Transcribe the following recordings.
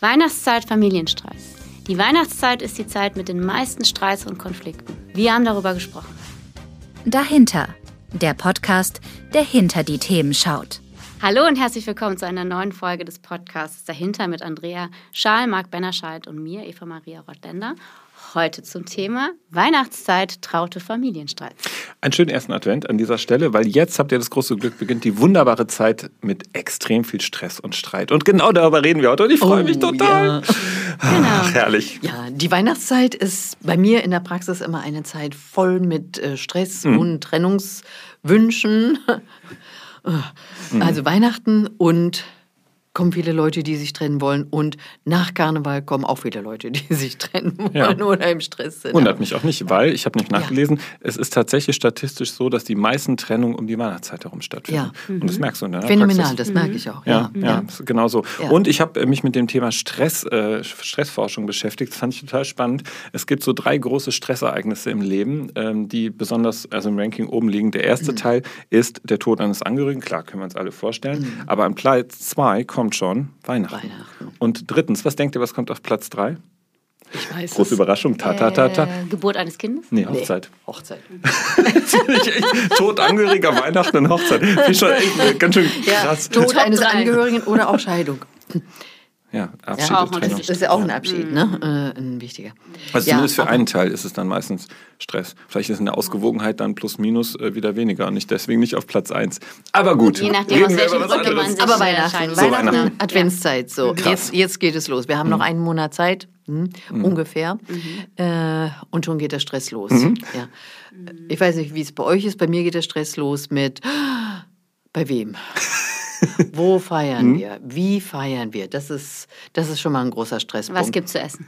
Weihnachtszeit, Familienstress. Die Weihnachtszeit ist die Zeit mit den meisten Streits und Konflikten. Wir haben darüber gesprochen. Dahinter. Der Podcast, der hinter die Themen schaut. Hallo und herzlich willkommen zu einer neuen Folge des Podcasts Dahinter mit Andrea Schaal, Marc Bennerscheid und mir, Eva Maria Rottländer heute zum Thema Weihnachtszeit, traute Familienstreit. Einen schönen ersten Advent an dieser Stelle, weil jetzt habt ihr das große Glück, beginnt die wunderbare Zeit mit extrem viel Stress und Streit. Und genau darüber reden wir heute und ich freue oh, mich total. Ja. Ach, genau. herrlich. Ja, die Weihnachtszeit ist bei mir in der Praxis immer eine Zeit voll mit äh, Stress mhm. und Trennungswünschen. Also mhm. Weihnachten und kommen viele Leute, die sich trennen wollen. Und nach Karneval kommen auch viele Leute, die sich trennen wollen ja. oder im Stress sind. Wundert mich auch nicht, weil, ich habe nicht nachgelesen, ja. es ist tatsächlich statistisch so, dass die meisten Trennungen um die Weihnachtszeit herum stattfinden. Ja. Mhm. Und das merkst du in der Phänomenal, Praxis. das merke ich auch. Ja, ja, ja. genau so. Und ich habe mich mit dem Thema Stress, äh, Stressforschung beschäftigt. Das fand ich total spannend. Es gibt so drei große Stressereignisse im Leben, ähm, die besonders also im Ranking oben liegen. Der erste mhm. Teil ist der Tod eines Angehörigen. Klar, können wir uns alle vorstellen. Mhm. Aber am Platz zwei kommt kommt schon Weihnachten. Weihnachten. Und drittens, was denkt ihr, was kommt auf Platz drei? Ich weiß Große es. Überraschung, ta, ta, ta, ta. Äh, Geburt eines Kindes? Nee, Hochzeit. Nee. Hochzeit. Tod Angehöriger, Weihnachten und Hochzeit. Ich schon ganz schön krass. Ja, Tod eines Angehörigen oder auch Scheidung. Ja, Abschied ja, und Trennung. Das ist ja auch ein Abschied, ne? Äh, ein wichtiger. Also ja, zumindest für einen Teil ist es dann meistens Stress. Vielleicht ist in der Ausgewogenheit dann plus minus äh, wieder weniger und nicht deswegen nicht auf Platz 1. Aber gut. Je nachdem, aus welchem Grund man sich Aber Weihnachten, so Weihnachten, Weihnachten. Adventszeit. So, jetzt, jetzt geht es los. Wir haben mhm. noch einen Monat Zeit, hm, mhm. ungefähr. Mhm. Äh, und schon geht der Stress los. Mhm. Ja. Ich weiß nicht, wie es bei euch ist. Bei mir geht der Stress los mit bei wem? Wo feiern hm? wir? Wie feiern wir? Das ist, das ist schon mal ein großer Stresspunkt. Was gibt es zu essen?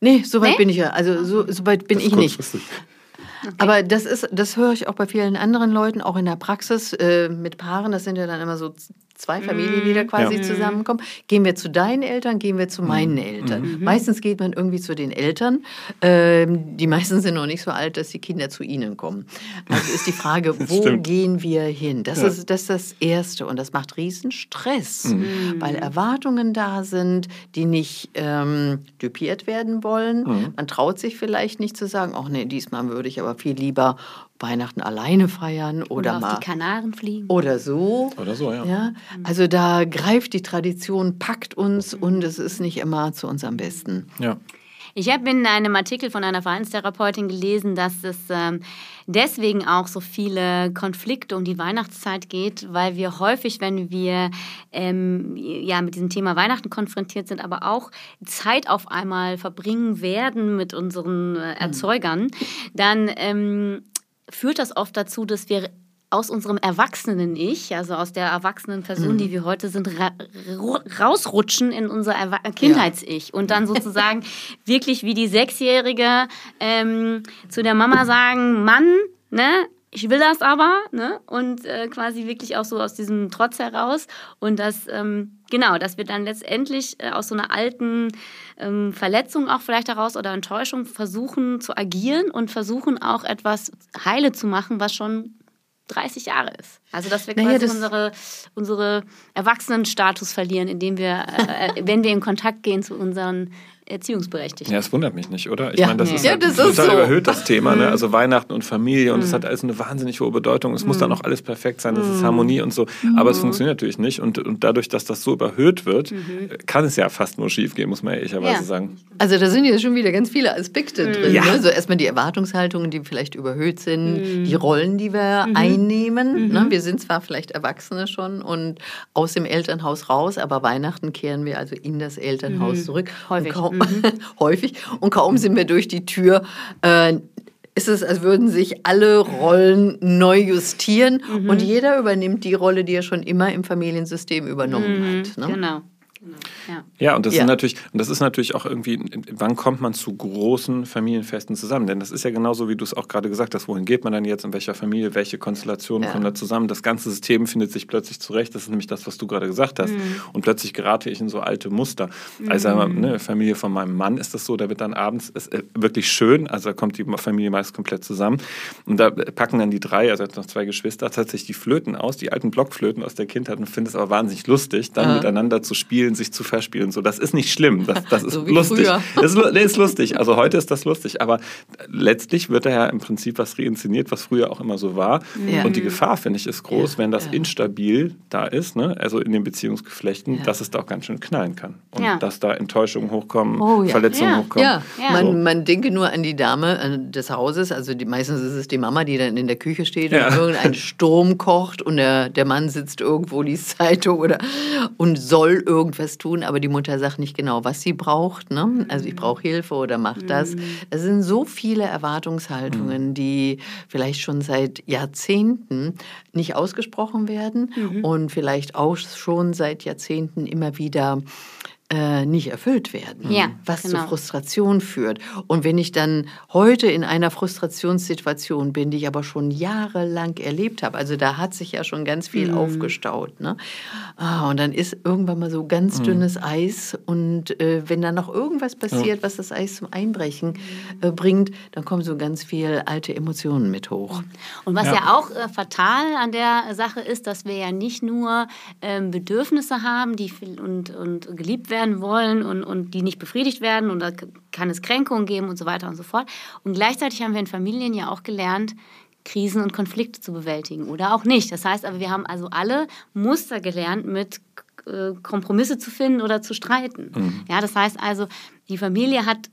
Nee, soweit nee? bin ich ja. Also so, so weit bin das ich nicht. Okay. Aber das ist, das höre ich auch bei vielen anderen Leuten, auch in der Praxis äh, mit Paaren. Das sind ja dann immer so zwei Familienlieder mhm. quasi ja. zusammenkommen. Gehen wir zu deinen Eltern, gehen wir zu mhm. meinen Eltern. Mhm. Meistens geht man irgendwie zu den Eltern. Ähm, die meisten sind noch nicht so alt, dass die Kinder zu ihnen kommen. Also ist die Frage, wo stimmt. gehen wir hin? Das, ja. ist, das ist das Erste und das macht riesen Stress, mhm. weil Erwartungen da sind, die nicht ähm, dupiert werden wollen. Mhm. Man traut sich vielleicht nicht zu sagen, ach nee, diesmal würde ich aber viel lieber Weihnachten alleine feiern oder, oder auf mal die Kanaren fliegen oder so. Oder so, ja. ja. Also da greift die Tradition, packt uns und es ist nicht immer zu unserem Besten. Ja. Ich habe in einem Artikel von einer Verhaltenstherapeutin gelesen, dass es ähm, deswegen auch so viele Konflikte um die Weihnachtszeit geht, weil wir häufig, wenn wir ähm, ja mit diesem Thema Weihnachten konfrontiert sind, aber auch Zeit auf einmal verbringen werden mit unseren äh, Erzeugern, dann ähm, führt das oft dazu, dass wir aus unserem erwachsenen Ich, also aus der erwachsenen Person, mhm. die wir heute sind, ra rausrutschen in unser Kindheits-Ich und dann sozusagen wirklich wie die Sechsjährige ähm, zu der Mama sagen, Mann, ne, ich will das aber, ne? Und äh, quasi wirklich auch so aus diesem Trotz heraus. Und das, ähm, genau, dass wir dann letztendlich äh, aus so einer alten ähm, Verletzung auch vielleicht heraus oder Enttäuschung versuchen zu agieren und versuchen auch etwas heile zu machen, was schon 30 Jahre ist. Also dass wir quasi naja, das unsere, unsere Erwachsenenstatus verlieren, indem wir, äh, wenn wir in Kontakt gehen zu unseren erziehungsberechtigt. Ja, es wundert mich nicht, oder? Ich ja, meine, das nee. ist, ja, das total ist so. überhöht, das Thema. Ne? Mhm. Also Weihnachten und Familie und es mhm. hat alles eine wahnsinnig hohe Bedeutung. Es mhm. muss dann auch alles perfekt sein, das ist mhm. Harmonie und so. Aber es mhm. funktioniert natürlich nicht. Und, und dadurch, dass das so überhöht wird, kann es ja fast nur schief gehen, muss man ehrlicherweise ja. sagen. Also da sind ja schon wieder ganz viele Aspekte drin. Ja. Ne? So erstmal die Erwartungshaltungen, die vielleicht überhöht sind, die Rollen, die wir einnehmen. Ne? Wir sind zwar vielleicht Erwachsene schon und aus dem Elternhaus raus, aber Weihnachten kehren wir also in das Elternhaus zurück. Häufig. Kaum, häufig häufig. Und kaum sind wir durch die Tür, äh, ist es, als würden sich alle Rollen neu justieren mhm. und jeder übernimmt die Rolle, die er schon immer im Familiensystem übernommen mhm. hat. Ne? Genau. Ja. ja, und das ja. ist natürlich, und das ist natürlich auch irgendwie, wann kommt man zu großen Familienfesten zusammen? Denn das ist ja genauso, wie du es auch gerade gesagt hast, wohin geht man dann jetzt, in welcher Familie, welche Konstellationen ja. kommen da zusammen? Das ganze System findet sich plötzlich zurecht. Das ist nämlich das, was du gerade gesagt hast. Mhm. Und plötzlich gerate ich in so alte Muster. Also mhm. ne, Familie von meinem Mann ist das so, da wird dann abends ist, äh, wirklich schön, also da kommt die Familie meist komplett zusammen. Und da packen dann die drei, also noch zwei Geschwister, tatsächlich die Flöten aus, die alten Blockflöten aus der Kindheit und finden es aber wahnsinnig lustig, dann miteinander zu spielen, sich zu verspielen. So, das ist nicht schlimm, das, das ist so lustig. Das ist, nee, ist lustig. Also heute ist das lustig, aber letztlich wird da ja im Prinzip was reinszeniert, was früher auch immer so war. Ja. Und die Gefahr, finde ich, ist groß, ja. wenn das ja. instabil da ist, ne? also in den Beziehungsgeflechten, dass es da auch ganz schön knallen kann. Und dass da Enttäuschungen hochkommen, oh, Verletzungen hochkommen. Ja. Man, so. man denke nur an die Dame äh, des Hauses, also die, meistens ist es die Mama, die dann in der Küche steht und irgendein Sturm kocht und der, der Mann sitzt irgendwo, liest Zeitung oder und soll irgendwas tun, aber die Mutter sagt nicht genau, was sie braucht. Ne? Also ich brauche Hilfe oder mach das. Mhm. Es sind so viele Erwartungshaltungen, mhm. die vielleicht schon seit Jahrzehnten nicht ausgesprochen werden mhm. und vielleicht auch schon seit Jahrzehnten immer wieder äh, nicht erfüllt werden, ja, was genau. zu Frustration führt. Und wenn ich dann heute in einer Frustrationssituation bin, die ich aber schon jahrelang erlebt habe, also da hat sich ja schon ganz viel mhm. aufgestaut. Ne? Ah, und dann ist irgendwann mal so ganz mhm. dünnes Eis und äh, wenn dann noch irgendwas passiert, ja. was das Eis zum Einbrechen äh, bringt, dann kommen so ganz viel alte Emotionen mit hoch. Und was ja, ja auch äh, fatal an der Sache ist, dass wir ja nicht nur ähm, Bedürfnisse haben, die und, und geliebt werden, werden wollen und, und die nicht befriedigt werden und da kann es Kränkungen geben und so weiter und so fort. Und gleichzeitig haben wir in Familien ja auch gelernt, Krisen und Konflikte zu bewältigen oder auch nicht. Das heißt aber, wir haben also alle Muster gelernt, mit äh, Kompromisse zu finden oder zu streiten. Mhm. Ja, das heißt also, die Familie hat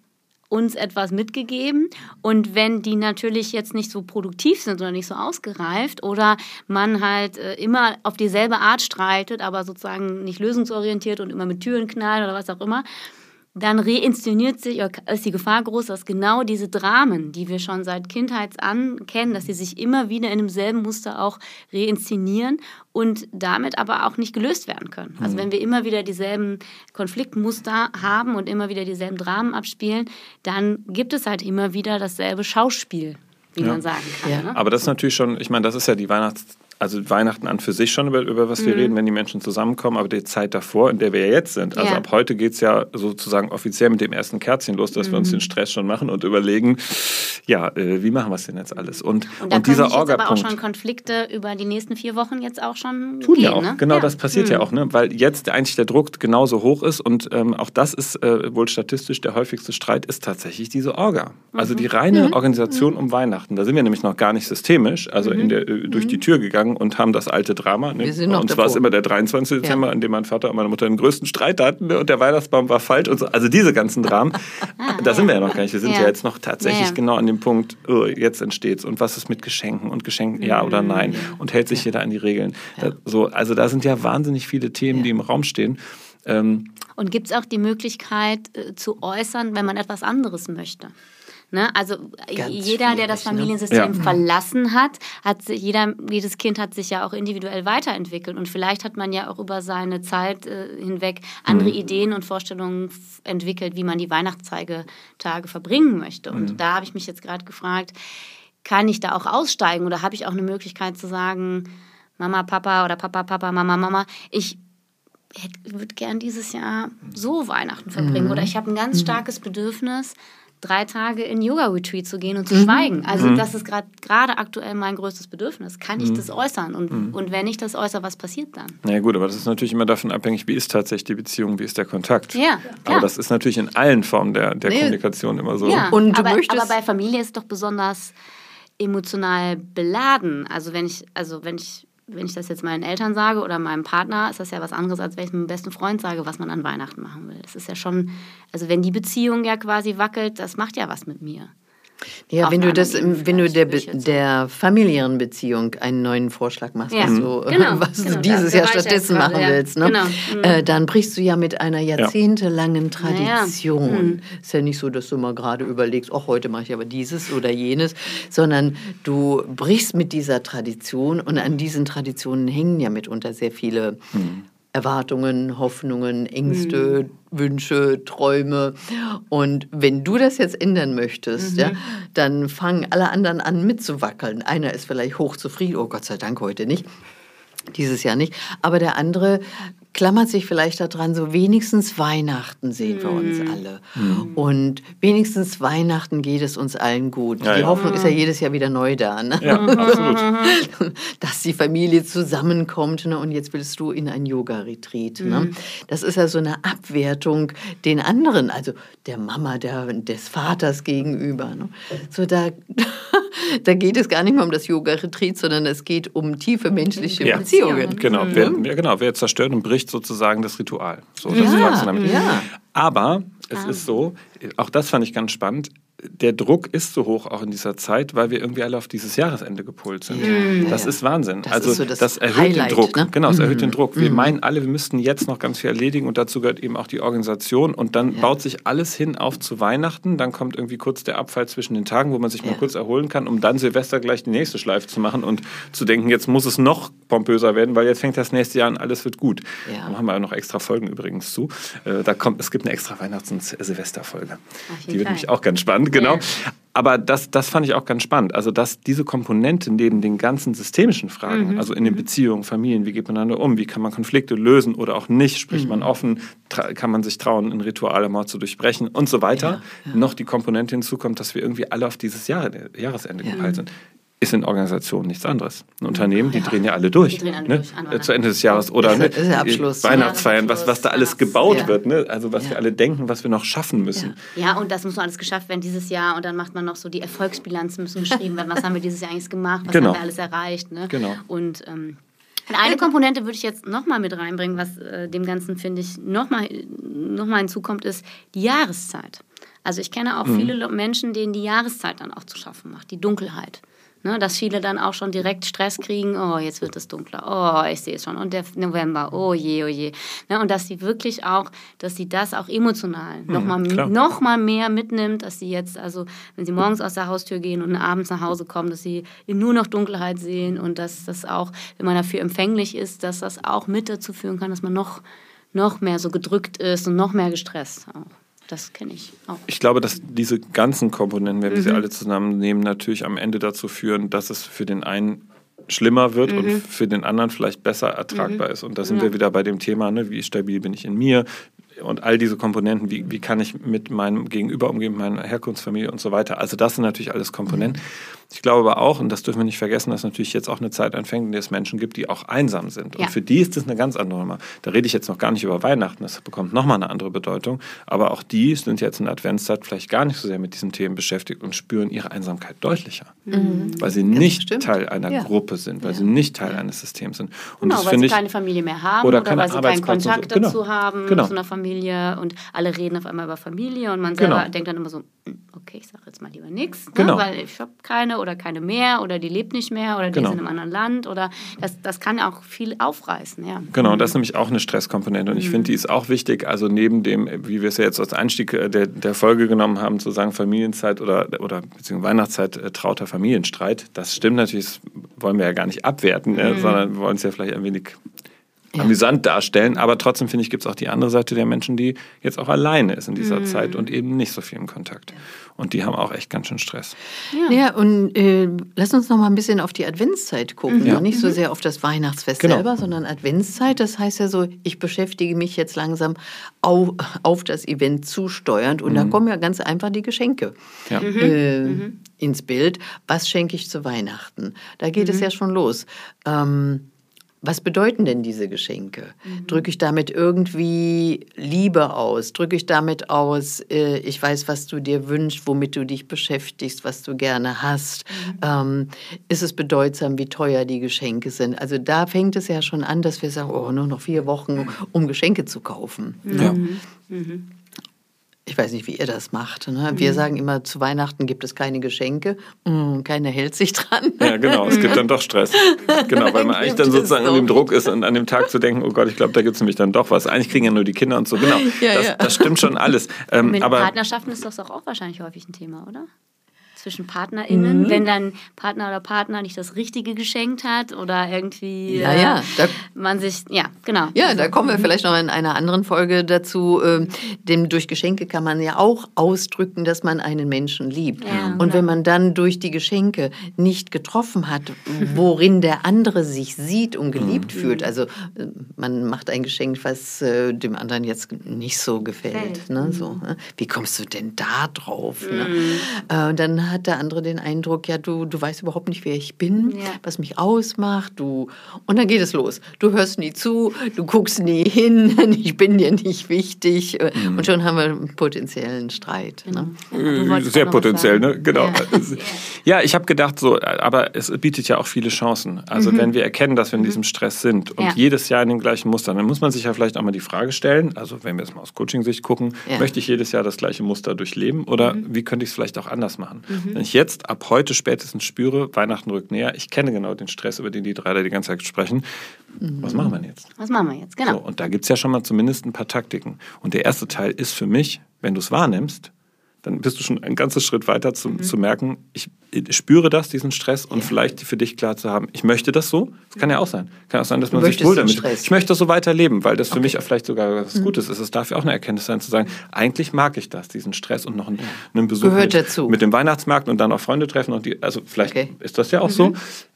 uns etwas mitgegeben. Und wenn die natürlich jetzt nicht so produktiv sind oder nicht so ausgereift oder man halt äh, immer auf dieselbe Art streitet, aber sozusagen nicht lösungsorientiert und immer mit Türen knallen oder was auch immer, dann reinszeniert sich, ist die Gefahr groß, dass genau diese Dramen, die wir schon seit Kindheitsan kennen, dass sie sich immer wieder in demselben Muster auch reinszenieren und damit aber auch nicht gelöst werden können. Also mhm. wenn wir immer wieder dieselben Konfliktmuster haben und immer wieder dieselben Dramen abspielen, dann gibt es halt immer wieder dasselbe Schauspiel wie ja. man sagen kann. Ja. Ne? Aber das ist natürlich schon, ich meine, das ist ja die Weihnachts also Weihnachten an für sich schon, über, über was wir mhm. reden, wenn die Menschen zusammenkommen, aber die Zeit davor, in der wir ja jetzt sind. Also ja. ab heute geht es ja sozusagen offiziell mit dem ersten Kerzchen los, dass mhm. wir uns mhm. den Stress schon machen und überlegen, ja, äh, wie machen wir es denn jetzt alles? Und, und, und dieser Orga-Punkt. aber auch schon Konflikte über die nächsten vier Wochen jetzt auch schon Tun gehen, ja auch, ne? genau, ja. das passiert mhm. ja auch, ne? weil jetzt eigentlich der Druck genauso hoch ist und ähm, auch das ist äh, wohl statistisch der häufigste Streit, ist tatsächlich diese Orga. Also die mhm. reine mhm. Organisation um Weihnachten. Da sind wir nämlich noch gar nicht systemisch, also in der, äh, durch die Tür gegangen und haben das alte Drama. Ne? Wir sind noch und zwar ist immer der 23. Dezember, an dem mein Vater und meine Mutter den größten Streit hatten ne? und der Weihnachtsbaum war falsch und so. Also diese ganzen Dramen, da sind wir ja noch gar nicht. Wir sind ja, ja jetzt noch tatsächlich ja, genau an dem Punkt, oh, jetzt entsteht's und was ist mit Geschenken und Geschenken ja oder nein mhm. und hält sich jeder an die Regeln. Da, so, also da sind ja wahnsinnig viele Themen, die im Raum stehen. Ähm, und gibt es auch die Möglichkeit äh, zu äußern, wenn man etwas anderes möchte? Ne? Also Ganz jeder, der das ne? Familiensystem ne? ja. verlassen hat, hat sich, jeder, jedes Kind hat sich ja auch individuell weiterentwickelt. Und vielleicht hat man ja auch über seine Zeit äh, hinweg andere mhm. Ideen und Vorstellungen entwickelt, wie man die Weihnachtstage verbringen möchte. Und mhm. da habe ich mich jetzt gerade gefragt, kann ich da auch aussteigen oder habe ich auch eine Möglichkeit zu sagen, Mama, Papa oder Papa, Papa, Mama, Mama, ich würde gern dieses Jahr so Weihnachten verbringen mhm. oder ich habe ein ganz mhm. starkes Bedürfnis, drei Tage in Yoga-Retreat zu gehen und zu mhm. schweigen. Also mhm. das ist gerade aktuell mein größtes Bedürfnis. Kann ich mhm. das äußern? Und, mhm. und wenn ich das äußere, was passiert dann? Na ja, gut, aber das ist natürlich immer davon abhängig, wie ist tatsächlich die Beziehung, wie ist der Kontakt. Ja. Aber das ist natürlich in allen Formen der, der nee. Kommunikation immer so. Ja, und aber, aber bei Familie ist es doch besonders emotional beladen. Also wenn ich, also wenn ich wenn ich das jetzt meinen Eltern sage oder meinem Partner, ist das ja was anderes, als wenn ich meinem besten Freund sage, was man an Weihnachten machen will. Das ist ja schon, also wenn die Beziehung ja quasi wackelt, das macht ja was mit mir. Ja, wenn du das, wenn du der, der familiären Beziehung einen neuen Vorschlag machst, ja. was, du, genau, was genau, du dieses Jahr stattdessen machen ja. willst, ne? genau. mhm. äh, dann brichst du ja mit einer jahrzehntelangen Tradition. Ja. Mhm. Ist ja nicht so, dass du mal gerade überlegst, oh, heute mache ich aber dieses oder jenes, sondern du brichst mit dieser Tradition und an diesen Traditionen hängen ja mitunter sehr viele mhm. Erwartungen, Hoffnungen, Ängste, mhm. Wünsche, Träume. Und wenn du das jetzt ändern möchtest, mhm. ja, dann fangen alle anderen an mitzuwackeln. Einer ist vielleicht hochzufrieden, oh Gott sei Dank heute nicht, dieses Jahr nicht, aber der andere klammert sich vielleicht daran, so wenigstens Weihnachten sehen wir uns mhm. alle. Mhm. Und wenigstens Weihnachten geht es uns allen gut. Ja, die ja. Hoffnung ist ja jedes Jahr wieder neu da. Ne? Ja, absolut. Dass die Familie zusammenkommt ne? und jetzt willst du in ein Yoga-Retreat. Ne? Mhm. Das ist ja so eine Abwertung den anderen, also der Mama, der, des Vaters gegenüber. Ne? So da, da geht es gar nicht mehr um das Yoga-Retreat, sondern es geht um tiefe menschliche Beziehungen. Genau, wer, ja, genau. Wer zerstört und bricht sozusagen das Ritual. So, das ja, ja. Aber es ah. ist so, auch das fand ich ganz spannend, der Druck ist so hoch auch in dieser Zeit, weil wir irgendwie alle auf dieses Jahresende gepolt sind. Ja, das ja. ist Wahnsinn. Das also ist so das, das, erhöht Highlight, den Druck. Ne? Genau, es mhm. erhöht den Druck. Wir mhm. meinen alle, wir müssten jetzt noch ganz viel erledigen und dazu gehört eben auch die Organisation und dann ja. baut sich alles hin auf zu Weihnachten. Dann kommt irgendwie kurz der Abfall zwischen den Tagen, wo man sich mal kurz erholen kann, um dann Silvester gleich die nächste Schleife zu machen und zu denken, jetzt muss es noch pompöser werden, weil jetzt fängt das nächste Jahr an, alles wird gut. Da haben wir noch extra Folgen übrigens zu. Äh, da kommt, es gibt eine extra Weihnachts- und Silvesterfolge. Die wird nämlich auch ganz spannend genau. Aber das, das fand ich auch ganz spannend. Also, dass diese Komponente neben den ganzen systemischen Fragen, mhm. also in den mhm. Beziehungen, Familien, wie geht man miteinander um, wie kann man Konflikte lösen oder auch nicht, spricht mhm. man offen, kann man sich trauen, ein Ritual mal zu durchbrechen und so weiter, ja, ja. noch die Komponente hinzukommt, dass wir irgendwie alle auf dieses Jahr, Jahresende ja. gepeilt sind ist in Organisationen nichts anderes. Ein Unternehmen, die ja. drehen ja alle durch. Die alle ne? durch Zu Ende des Jahres oder ne? Weihnachtsfeiern, was, was da alles gebaut ja. wird. Ne? Also was ja. wir alle denken, was wir noch schaffen müssen. Ja. und das muss noch alles geschafft werden dieses Jahr. Und dann macht man noch so die Erfolgsbilanzen müssen geschrieben werden. Was haben wir dieses Jahr eigentlich gemacht? Was genau. haben wir alles erreicht? Ne? Genau. Und ähm, eine Komponente würde ich jetzt nochmal mit reinbringen, was äh, dem Ganzen, finde ich, nochmal noch mal hinzukommt, ist die Jahreszeit. Also ich kenne auch mhm. viele Menschen, denen die Jahreszeit dann auch zu schaffen macht, die Dunkelheit. Ne, dass viele dann auch schon direkt Stress kriegen, oh, jetzt wird es dunkler, oh, ich sehe es schon, und der November, oh je, oh je. Ne, und dass sie wirklich auch, dass sie das auch emotional mhm, nochmal noch mal mehr mitnimmt, dass sie jetzt, also wenn sie morgens aus der Haustür gehen und abends nach Hause kommen, dass sie nur noch Dunkelheit sehen und dass das auch, wenn man dafür empfänglich ist, dass das auch mit dazu führen kann, dass man noch, noch mehr so gedrückt ist und noch mehr gestresst auch. Das kenne ich auch. Ich glaube, dass diese ganzen Komponenten, wenn wir mhm. sie alle zusammennehmen, natürlich am Ende dazu führen, dass es für den einen schlimmer wird mhm. und für den anderen vielleicht besser ertragbar mhm. ist. Und da sind ja. wir wieder bei dem Thema, ne, wie stabil bin ich in mir, und all diese Komponenten, wie, wie kann ich mit meinem Gegenüber umgehen, meiner Herkunftsfamilie und so weiter. Also das sind natürlich alles Komponenten. Ich glaube aber auch, und das dürfen wir nicht vergessen, dass natürlich jetzt auch eine Zeit anfängt, in der es Menschen gibt, die auch einsam sind. Ja. Und für die ist das eine ganz andere Nummer. Da rede ich jetzt noch gar nicht über Weihnachten, das bekommt nochmal eine andere Bedeutung. Aber auch die sind jetzt in der Adventszeit vielleicht gar nicht so sehr mit diesen Themen beschäftigt und spüren ihre Einsamkeit deutlicher. Mhm. Weil sie nicht Teil einer ja. Gruppe sind, weil ja. sie nicht Teil eines Systems sind. Und genau, das weil sie ich, keine Familie mehr haben oder, oder weil sie keinen Kontakt so. genau. dazu haben genau. zu einer Familie und alle reden auf einmal über Familie und man selber genau. denkt dann immer so, okay, ich sage jetzt mal lieber nichts, ne, genau. weil ich habe keine oder keine mehr oder die lebt nicht mehr oder die genau. sind im anderen Land oder das, das kann auch viel aufreißen. Ja. Genau, das ist nämlich auch eine Stresskomponente und ich mhm. finde, die ist auch wichtig, also neben dem, wie wir es ja jetzt als Einstieg äh, der, der Folge genommen haben, zu sagen Familienzeit oder, oder beziehungsweise Weihnachtszeit äh, trauter Familienstreit, das stimmt natürlich, das wollen wir ja gar nicht abwerten, ne, mhm. sondern wir wollen es ja vielleicht ein wenig ja. amüsant darstellen. Aber trotzdem finde ich, gibt es auch die andere Seite der Menschen, die jetzt auch alleine ist in dieser mhm. Zeit und eben nicht so viel im Kontakt. Und die haben auch echt ganz schön Stress. Ja, ja und äh, lass uns noch mal ein bisschen auf die Adventszeit gucken. Mhm. Ja. Nicht so mhm. sehr auf das Weihnachtsfest genau. selber, sondern Adventszeit. Das heißt ja so, ich beschäftige mich jetzt langsam auf, auf das Event zusteuernd. Und mhm. da kommen ja ganz einfach die Geschenke ja. äh, mhm. ins Bild. Was schenke ich zu Weihnachten? Da geht es mhm. ja schon los. Ähm, was bedeuten denn diese Geschenke? Mhm. Drücke ich damit irgendwie Liebe aus? Drücke ich damit aus, äh, ich weiß, was du dir wünschst, womit du dich beschäftigst, was du gerne hast? Mhm. Ähm, ist es bedeutsam, wie teuer die Geschenke sind? Also da fängt es ja schon an, dass wir sagen, oh, nur noch vier Wochen, um Geschenke zu kaufen. Mhm. Ja. Mhm ich weiß nicht, wie ihr das macht. Ne? Wir mhm. sagen immer, zu Weihnachten gibt es keine Geschenke, mhm, keiner hält sich dran. Ja, genau, es gibt dann doch Stress. Genau, weil man eigentlich dann sozusagen in dem Druck ist und an dem Tag zu denken, oh Gott, ich glaube, da gibt es nämlich dann doch was. Eigentlich kriegen ja nur die Kinder und so. Genau, ja, das, ja. das, stimmt schon alles. Ähm, Mit aber Partnerschaften ist das doch auch wahrscheinlich häufig ein Thema, oder? Zwischen PartnerInnen, mhm. wenn dann Partner oder Partner nicht das Richtige geschenkt hat oder irgendwie ja, ja, äh, da, man sich, ja, genau. Ja, da kommen wir vielleicht noch in einer anderen Folge dazu. Äh, denn durch Geschenke kann man ja auch ausdrücken, dass man einen Menschen liebt. Ja, Und genau. wenn man dann durch die Geschenke nicht getroffen hat, worin der andere sich sieht und geliebt mhm. fühlt, also äh, man macht ein Geschenk, was äh, dem anderen jetzt nicht so gefällt. Ne? So, ne? Wie kommst du denn da drauf? Ne? Mhm. Ne? und dann hat der andere den Eindruck, ja, du, du weißt überhaupt nicht, wer ich bin, ja. was mich ausmacht. Du und dann geht es los. Du hörst nie zu, du guckst nie hin, ich bin dir nicht wichtig. Äh, mhm. Und schon haben wir einen potenziellen Streit. Ne? Genau. Sehr potenziell, ne? Genau. Ja, ja ich habe gedacht, so, aber es bietet ja auch viele Chancen. Also mhm. wenn wir erkennen, dass wir in mhm. diesem Stress sind und ja. jedes Jahr in dem gleichen Muster, dann muss man sich ja vielleicht auch mal die Frage stellen, also wenn wir jetzt mal aus Coaching-Sicht gucken, ja. möchte ich jedes Jahr das gleiche Muster durchleben oder mhm. wie könnte ich es vielleicht auch anders machen? Mhm. Wenn ich jetzt ab heute spätestens spüre, Weihnachten rückt näher, ich kenne genau den Stress, über den die drei da die ganze Zeit sprechen, was machen wir jetzt? Was machen wir jetzt, genau. So, und da gibt es ja schon mal zumindest ein paar Taktiken. Und der erste Teil ist für mich, wenn du es wahrnimmst, dann bist du schon ein ganzes Schritt weiter zu, mhm. zu merken, ich, spüre das, diesen Stress und ja. vielleicht für dich klar zu haben, ich möchte das so. Das kann ja auch sein. Kann auch sein, dass man sich wohl damit. Stress. Ich möchte das so weiterleben, weil das für okay. mich auch vielleicht sogar was mhm. Gutes ist. Es darf ja auch eine Erkenntnis sein, zu sagen, eigentlich mag ich das, diesen Stress und noch einen, einen Besuch mit, mit, dem Weihnachtsmarkt und dann auch Freunde treffen und die, also vielleicht okay. ist das ja auch mhm. so.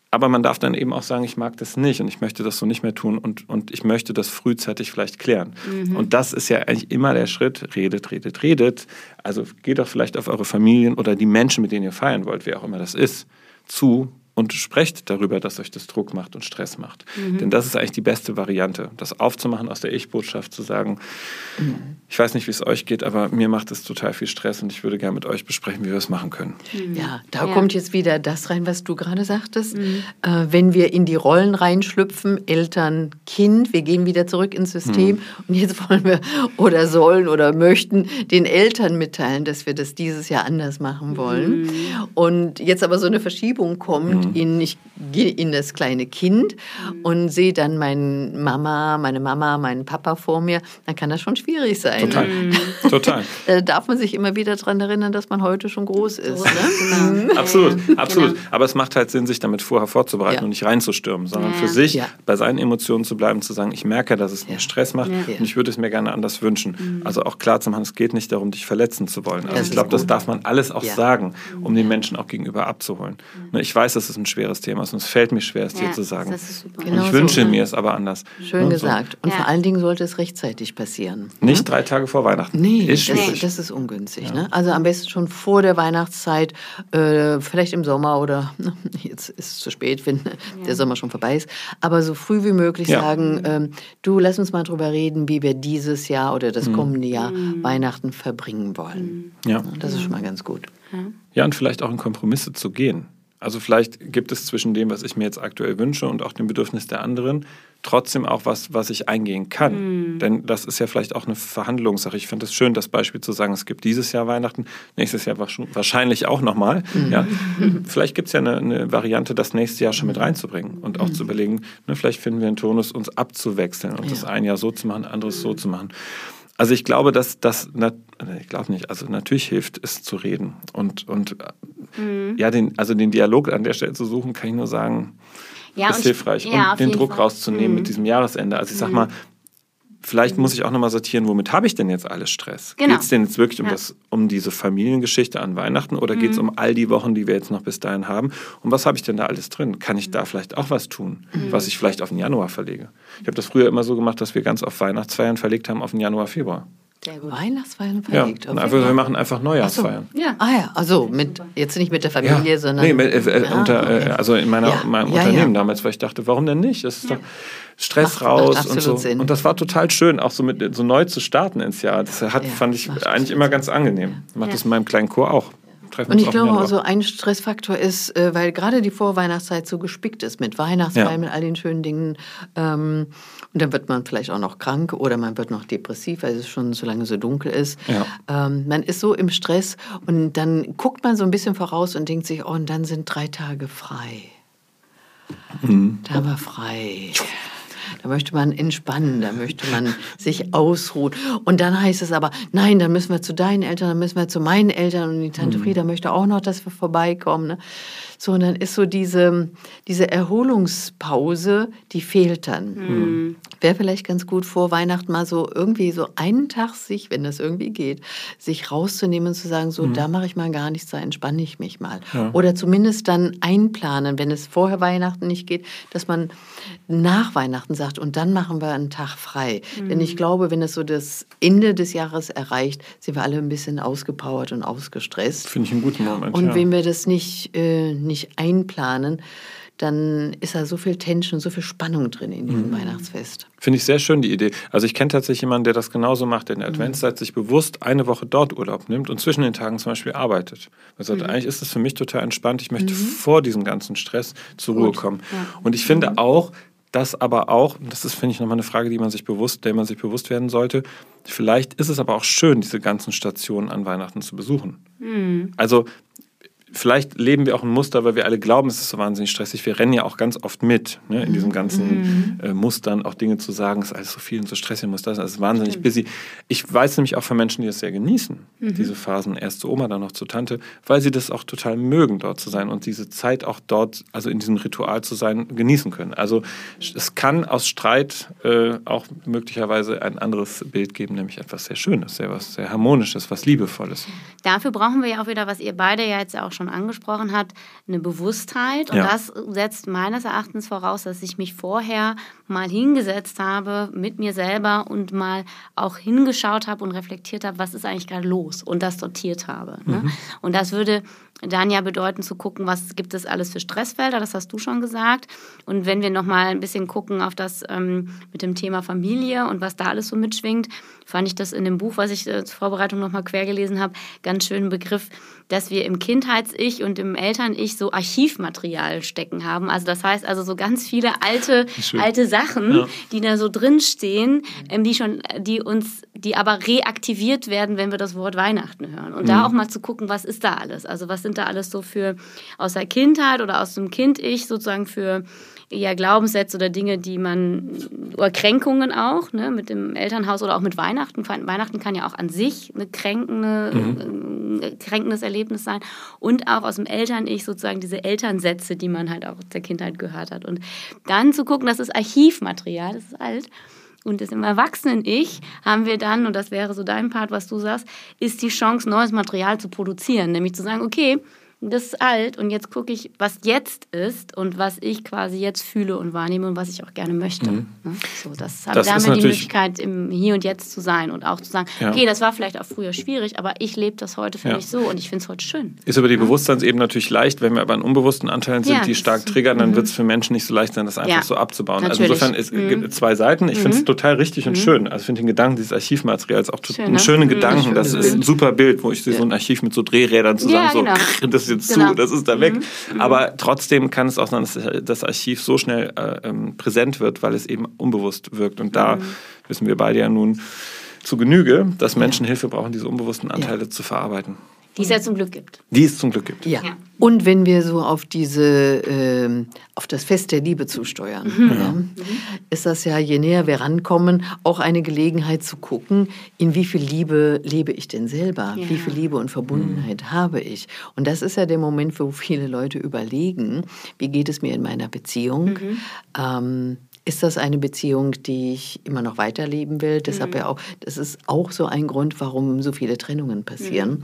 Aber man darf dann eben auch sagen, ich mag das nicht und ich möchte das so nicht mehr tun und, und ich möchte das frühzeitig vielleicht klären. Mhm. Und das ist ja eigentlich immer der Schritt, redet, redet, redet. Also geht doch vielleicht auf eure Familien oder die Menschen, mit denen ihr feiern wollt, wer auch immer das ist, zu und sprecht darüber, dass euch das Druck macht und Stress macht. Mhm. Denn das ist eigentlich die beste Variante, das aufzumachen aus der Ich-Botschaft, zu sagen, mhm. ich weiß nicht, wie es euch geht, aber mir macht es total viel Stress und ich würde gerne mit euch besprechen, wie wir es machen können. Mhm. Ja, da ja. kommt jetzt wieder das rein, was du gerade sagtest. Mhm. Äh, wenn wir in die Rollen reinschlüpfen, Eltern, Kind, wir gehen wieder zurück ins System mhm. und jetzt wollen wir oder sollen oder möchten den Eltern mitteilen, dass wir das dieses Jahr anders machen wollen. Mhm. Und jetzt aber so eine Verschiebung kommt, Mhm. in, ich gehe in das kleine Kind mhm. und sehe dann meine Mama, meine Mama, meinen Papa vor mir, dann kann das schon schwierig sein. Total. Mhm. Total. Da darf man sich immer wieder daran erinnern, dass man heute schon groß ist. Ne? Genau. absolut, absolut. Genau. Aber es macht halt Sinn, sich damit vorher vorzubereiten ja. und nicht reinzustürmen, sondern ja. für sich ja. bei seinen Emotionen zu bleiben, zu sagen, ich merke, dass es mir Stress macht und ich würde es mir gerne anders wünschen. Mhm. Also auch klar zu machen, es geht nicht darum, dich verletzen zu wollen. Also ich glaube, das darf man alles auch sagen, um den Menschen auch gegenüber abzuholen. Ne, ich weiß, dass es ein schweres Thema ist und es fällt mir schwer, es dir zu sagen. Das ist super. Genau ich wünsche so, mir es aber anders. Schön ne? gesagt. Und vor allen Dingen sollte es rechtzeitig passieren. Nicht ne? drei Tage vor Weihnachten. Nee, ist das, das, ist ungünstig. Ne? Also am besten schon vor der Weihnachtszeit, äh, vielleicht im Sommer oder jetzt ist es zu spät, wenn der Sommer schon vorbei ist. Aber so früh wie möglich sagen, ähm, du lass uns mal drüber reden, wie wir dieses Jahr oder das mhm. kommende Jahr mhm. Weihnachten verbringen wollen. Ja. Das ist schon mal ganz gut. Ja, und vielleicht auch in Kompromisse zu gehen. Also vielleicht gibt es zwischen dem, was ich mir jetzt aktuell wünsche und auch dem Bedürfnis der anderen, trotzdem auch was, was ich eingehen kann. Mhm. Denn das ist ja vielleicht auch eine Verhandlungssache. Ich finde es schön, das Beispiel zu sagen, es gibt dieses Jahr Weihnachten, nächstes Jahr wahrscheinlich auch nochmal. Mhm. Ja. Vielleicht gibt es ja eine, eine, Variante, das nächste Jahr schon mit reinzubringen und auch mhm. zu überlegen, ne, vielleicht finden wir einen Tonus, uns abzuwechseln und ja. das ein Jahr so zu machen, anderes so zu machen. Also ich glaube, dass das, ich glaube nicht, also natürlich hilft es zu reden und, und mhm. ja, den, also den Dialog an der Stelle zu suchen, kann ich nur sagen, ja, ist hilfreich. Ja, und den Druck Fall. rauszunehmen mhm. mit diesem Jahresende. Also ich sag mhm. mal, Vielleicht muss ich auch nochmal sortieren, womit habe ich denn jetzt alles Stress? Genau. Geht es denn jetzt wirklich um, ja. das, um diese Familiengeschichte an Weihnachten oder mhm. geht es um all die Wochen, die wir jetzt noch bis dahin haben? Und was habe ich denn da alles drin? Kann ich da vielleicht auch was tun, mhm. was ich vielleicht auf den Januar verlege? Ich habe das früher immer so gemacht, dass wir ganz auf Weihnachtsfeiern verlegt haben auf den Januar, Februar. Sehr gut. Weihnachtsfeiern verlegt. Ja, und einfach, wir machen einfach Neujahrsfeiern. So. Ja. Ah ja, also mit, jetzt nicht mit der Familie, ja. sondern... Nee, mit, äh, ah, unter, okay. also in meiner, ja. meinem Unternehmen damals, weil ich dachte, warum denn nicht? Das ist doch Stress macht, raus macht und so. Sinn. Und das war total schön, auch so mit so neu zu starten ins Jahr. Das hat, fand ich eigentlich immer ganz angenehm. Ich mache das in meinem kleinen Chor auch treffen Und ich glaube, also ein Stressfaktor ist, äh, weil gerade die Vorweihnachtszeit so gespickt ist mit Weihnachtsfeiern, ja. mit all den schönen Dingen. Ähm, und dann wird man vielleicht auch noch krank oder man wird noch depressiv, weil es schon so lange so dunkel ist. Ja. Ähm, man ist so im Stress und dann guckt man so ein bisschen voraus und denkt sich, oh, und dann sind drei Tage frei. Mhm. Da war frei. Da möchte man entspannen, da möchte man sich ausruhen. Und dann heißt es aber, nein, dann müssen wir zu deinen Eltern, dann müssen wir zu meinen Eltern und die Tante mhm. Frieda möchte auch noch, dass wir vorbeikommen. Ne? So, und dann ist so diese, diese Erholungspause, die fehlt dann. Mhm. Wäre vielleicht ganz gut vor Weihnachten mal so irgendwie so einen Tag sich, wenn das irgendwie geht, sich rauszunehmen und zu sagen, so, mhm. da mache ich mal gar nichts, da entspanne ich mich mal. Ja. Oder zumindest dann einplanen, wenn es vorher Weihnachten nicht geht, dass man nach Weihnachten sagt, und dann machen wir einen Tag frei. Mhm. Denn ich mhm. glaube, wenn es so das Ende des Jahres erreicht, sind wir alle ein bisschen ausgepowert und ausgestresst. Finde ich einen guten Moment. Und ja. wenn wir das nicht, äh, nicht einplanen, dann ist da so viel Tension, so viel Spannung drin in diesem mhm. Weihnachtsfest. Finde ich sehr schön, die Idee. Also ich kenne tatsächlich jemanden, der das genauso macht, der in der mhm. Adventszeit sich bewusst eine Woche dort Urlaub nimmt und zwischen den Tagen zum Beispiel arbeitet. Sagt, mhm. eigentlich ist das für mich total entspannt. Ich möchte mhm. vor diesem ganzen Stress zur Ruhe kommen. Ja. Und ich finde mhm. auch, dass aber auch, das ist, finde ich, nochmal eine Frage, die man sich bewusst, der man sich bewusst werden sollte, vielleicht ist es aber auch schön, diese ganzen Stationen an Weihnachten zu besuchen. Mhm. Also vielleicht leben wir auch ein Muster, weil wir alle glauben, es ist so wahnsinnig stressig. Wir rennen ja auch ganz oft mit ne, in diesen ganzen mhm. äh, Mustern, auch Dinge zu sagen, es ist alles so viel und so stressig muss das, es ist wahnsinnig Stimmt. busy. Ich weiß nämlich auch von Menschen, die das sehr genießen, mhm. diese Phasen, erst zu Oma, dann noch zu Tante, weil sie das auch total mögen, dort zu sein und diese Zeit auch dort, also in diesem Ritual zu sein, genießen können. Also es kann aus Streit äh, auch möglicherweise ein anderes Bild geben, nämlich etwas sehr Schönes, sehr was sehr Harmonisches, was Liebevolles. Dafür brauchen wir ja auch wieder, was ihr beide ja jetzt auch schon angesprochen hat, eine Bewusstheit. Und ja. das setzt meines Erachtens voraus, dass ich mich vorher mal hingesetzt habe mit mir selber und mal auch hingeschaut habe und reflektiert habe, was ist eigentlich gerade los und das sortiert habe. Ne? Mhm. Und das würde dann ja bedeuten zu gucken, was gibt es alles für Stressfelder, das hast du schon gesagt. Und wenn wir nochmal ein bisschen gucken auf das ähm, mit dem Thema Familie und was da alles so mitschwingt, fand ich das in dem Buch, was ich äh, zur Vorbereitung nochmal quer gelesen habe, ganz schönen Begriff, dass wir im Kindheits-Ich und im Eltern-Ich so Archivmaterial stecken haben. Also das heißt also so ganz viele alte, alte Sachen, ja. die da so drinstehen, ähm, die schon, die uns, die aber reaktiviert werden, wenn wir das Wort Weihnachten hören. Und mhm. da auch mal zu gucken, was ist da alles? Also was sind da alles so für aus der Kindheit oder aus dem Kind-Ich sozusagen für eher Glaubenssätze oder Dinge, die man, oder Kränkungen auch, ne, mit dem Elternhaus oder auch mit Weihnachten. Weihnachten kann ja auch an sich eine kränkende, mhm. äh, kränkendes Erlebnis sein. Und auch aus dem Eltern-Ich sozusagen diese Elternsätze, die man halt auch aus der Kindheit gehört hat. Und dann zu gucken, das ist Archivmaterial, das ist alt. Und im Erwachsenen-Ich haben wir dann, und das wäre so dein Part, was du sagst, ist die Chance, neues Material zu produzieren. Nämlich zu sagen, okay, das ist alt und jetzt gucke ich, was jetzt ist und was ich quasi jetzt fühle und wahrnehme und was ich auch gerne möchte. Mhm. Ne? So, das, das haben wir die Möglichkeit, im Hier und Jetzt zu sein und auch zu sagen, ja. okay, das war vielleicht auch früher schwierig, aber ich lebe das heute für ja. mich so und ich finde es heute schön. Ist über die ja. Bewusstseinsebene natürlich leicht, wenn wir aber an unbewussten Anteilen sind, die stark triggern, dann mhm. wird es für Menschen nicht so leicht sein, das einfach so abzubauen. Also natürlich. Also insofern es mhm. gibt zwei Seiten. Ich finde es mhm. total richtig und mhm. schön. Also ich finde den Gedanken dieses Archivmaterials auch schön, einen ne? schönen Gedanken. Das ist ein super Bild, wo ich so ein Archiv mit so Drehrädern zusammen so, genau. das ist jetzt genau. zu, das ist da weg. Mhm. Aber trotzdem kann es auch sein, dass das Archiv so schnell äh, ähm, präsent wird, weil es eben unbewusst wirkt. Und da mhm. wissen wir beide ja nun zu Genüge, dass Menschen Hilfe brauchen, diese unbewussten Anteile ja. zu verarbeiten. Die es ja zum Glück gibt. Die es zum Glück gibt. Ja. ja. Und wenn wir so auf diese, äh, auf das Fest der Liebe zusteuern, mhm. ja, mhm. ist das ja, je näher wir rankommen, auch eine Gelegenheit zu gucken, in wie viel Liebe lebe ich denn selber? Ja. Wie viel Liebe und Verbundenheit mhm. habe ich? Und das ist ja der Moment, wo viele Leute überlegen, wie geht es mir in meiner Beziehung? Mhm. Ähm, ist das eine Beziehung, die ich immer noch weiterleben will? Deshalb mhm. ja auch, das ist auch so ein Grund, warum so viele Trennungen passieren,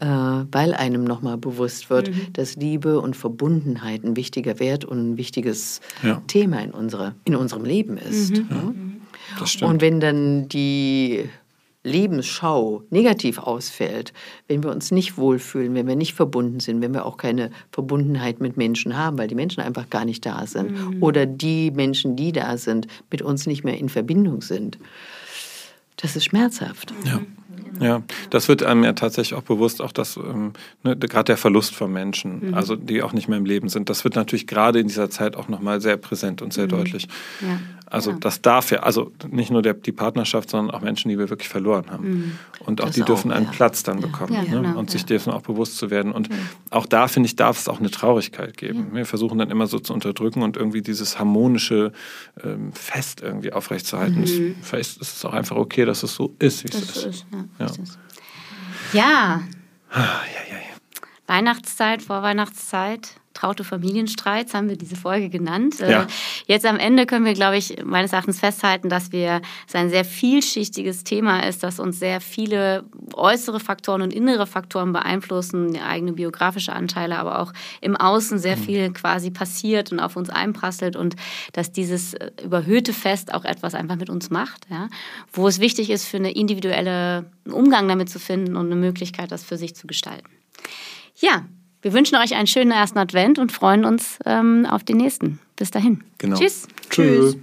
mhm. äh, weil einem nochmal bewusst wird, mhm. dass Liebe und Verbundenheit ein wichtiger Wert und ein wichtiges ja. Thema in, unserer, in unserem Leben ist. Mhm. Ja? Das stimmt. Und wenn dann die Lebensschau negativ ausfällt, wenn wir uns nicht wohlfühlen, wenn wir nicht verbunden sind, wenn wir auch keine Verbundenheit mit Menschen haben, weil die Menschen einfach gar nicht da sind mhm. oder die Menschen, die da sind, mit uns nicht mehr in Verbindung sind. Das ist schmerzhaft. Ja. Ja, das wird einem ja tatsächlich auch bewusst, auch dass ähm, ne, gerade der Verlust von Menschen, mhm. also die auch nicht mehr im Leben sind, das wird natürlich gerade in dieser Zeit auch nochmal sehr präsent und sehr mhm. deutlich. Ja. Also ja. das darf ja, also nicht nur der, die Partnerschaft, sondern auch Menschen, die wir wirklich verloren haben. Mhm. Und auch das die dürfen auch, einen ja. Platz dann bekommen ne? genau, und sich dürfen auch bewusst zu werden. Und auch da, finde ich, darf es auch eine Traurigkeit geben. Wir versuchen dann immer so zu unterdrücken und irgendwie dieses harmonische ähm, Fest irgendwie aufrechtzuerhalten. Mhm. Vielleicht ist es auch einfach okay, dass es so ist, wie es ist. ist. Ja. ja. Ah, ja. Weihnachtszeit, Vorweihnachtszeit traute Familienstreits, haben wir diese Folge genannt. Äh, ja. Jetzt am Ende können wir, glaube ich, meines Erachtens festhalten, dass wir es ein sehr vielschichtiges Thema ist, dass uns sehr viele äußere Faktoren und innere Faktoren beeinflussen, eigene biografische Anteile, aber auch im Außen sehr mhm. viel quasi passiert und auf uns einprasselt und dass dieses äh, überhöhte Fest auch etwas einfach mit uns macht, ja? wo es wichtig ist, für eine individuelle Umgang damit zu finden und eine Möglichkeit, das für sich zu gestalten. Ja, wir wünschen euch einen schönen ersten Advent und freuen uns ähm, auf den nächsten. Bis dahin. Genau. Tschüss. Tschüss.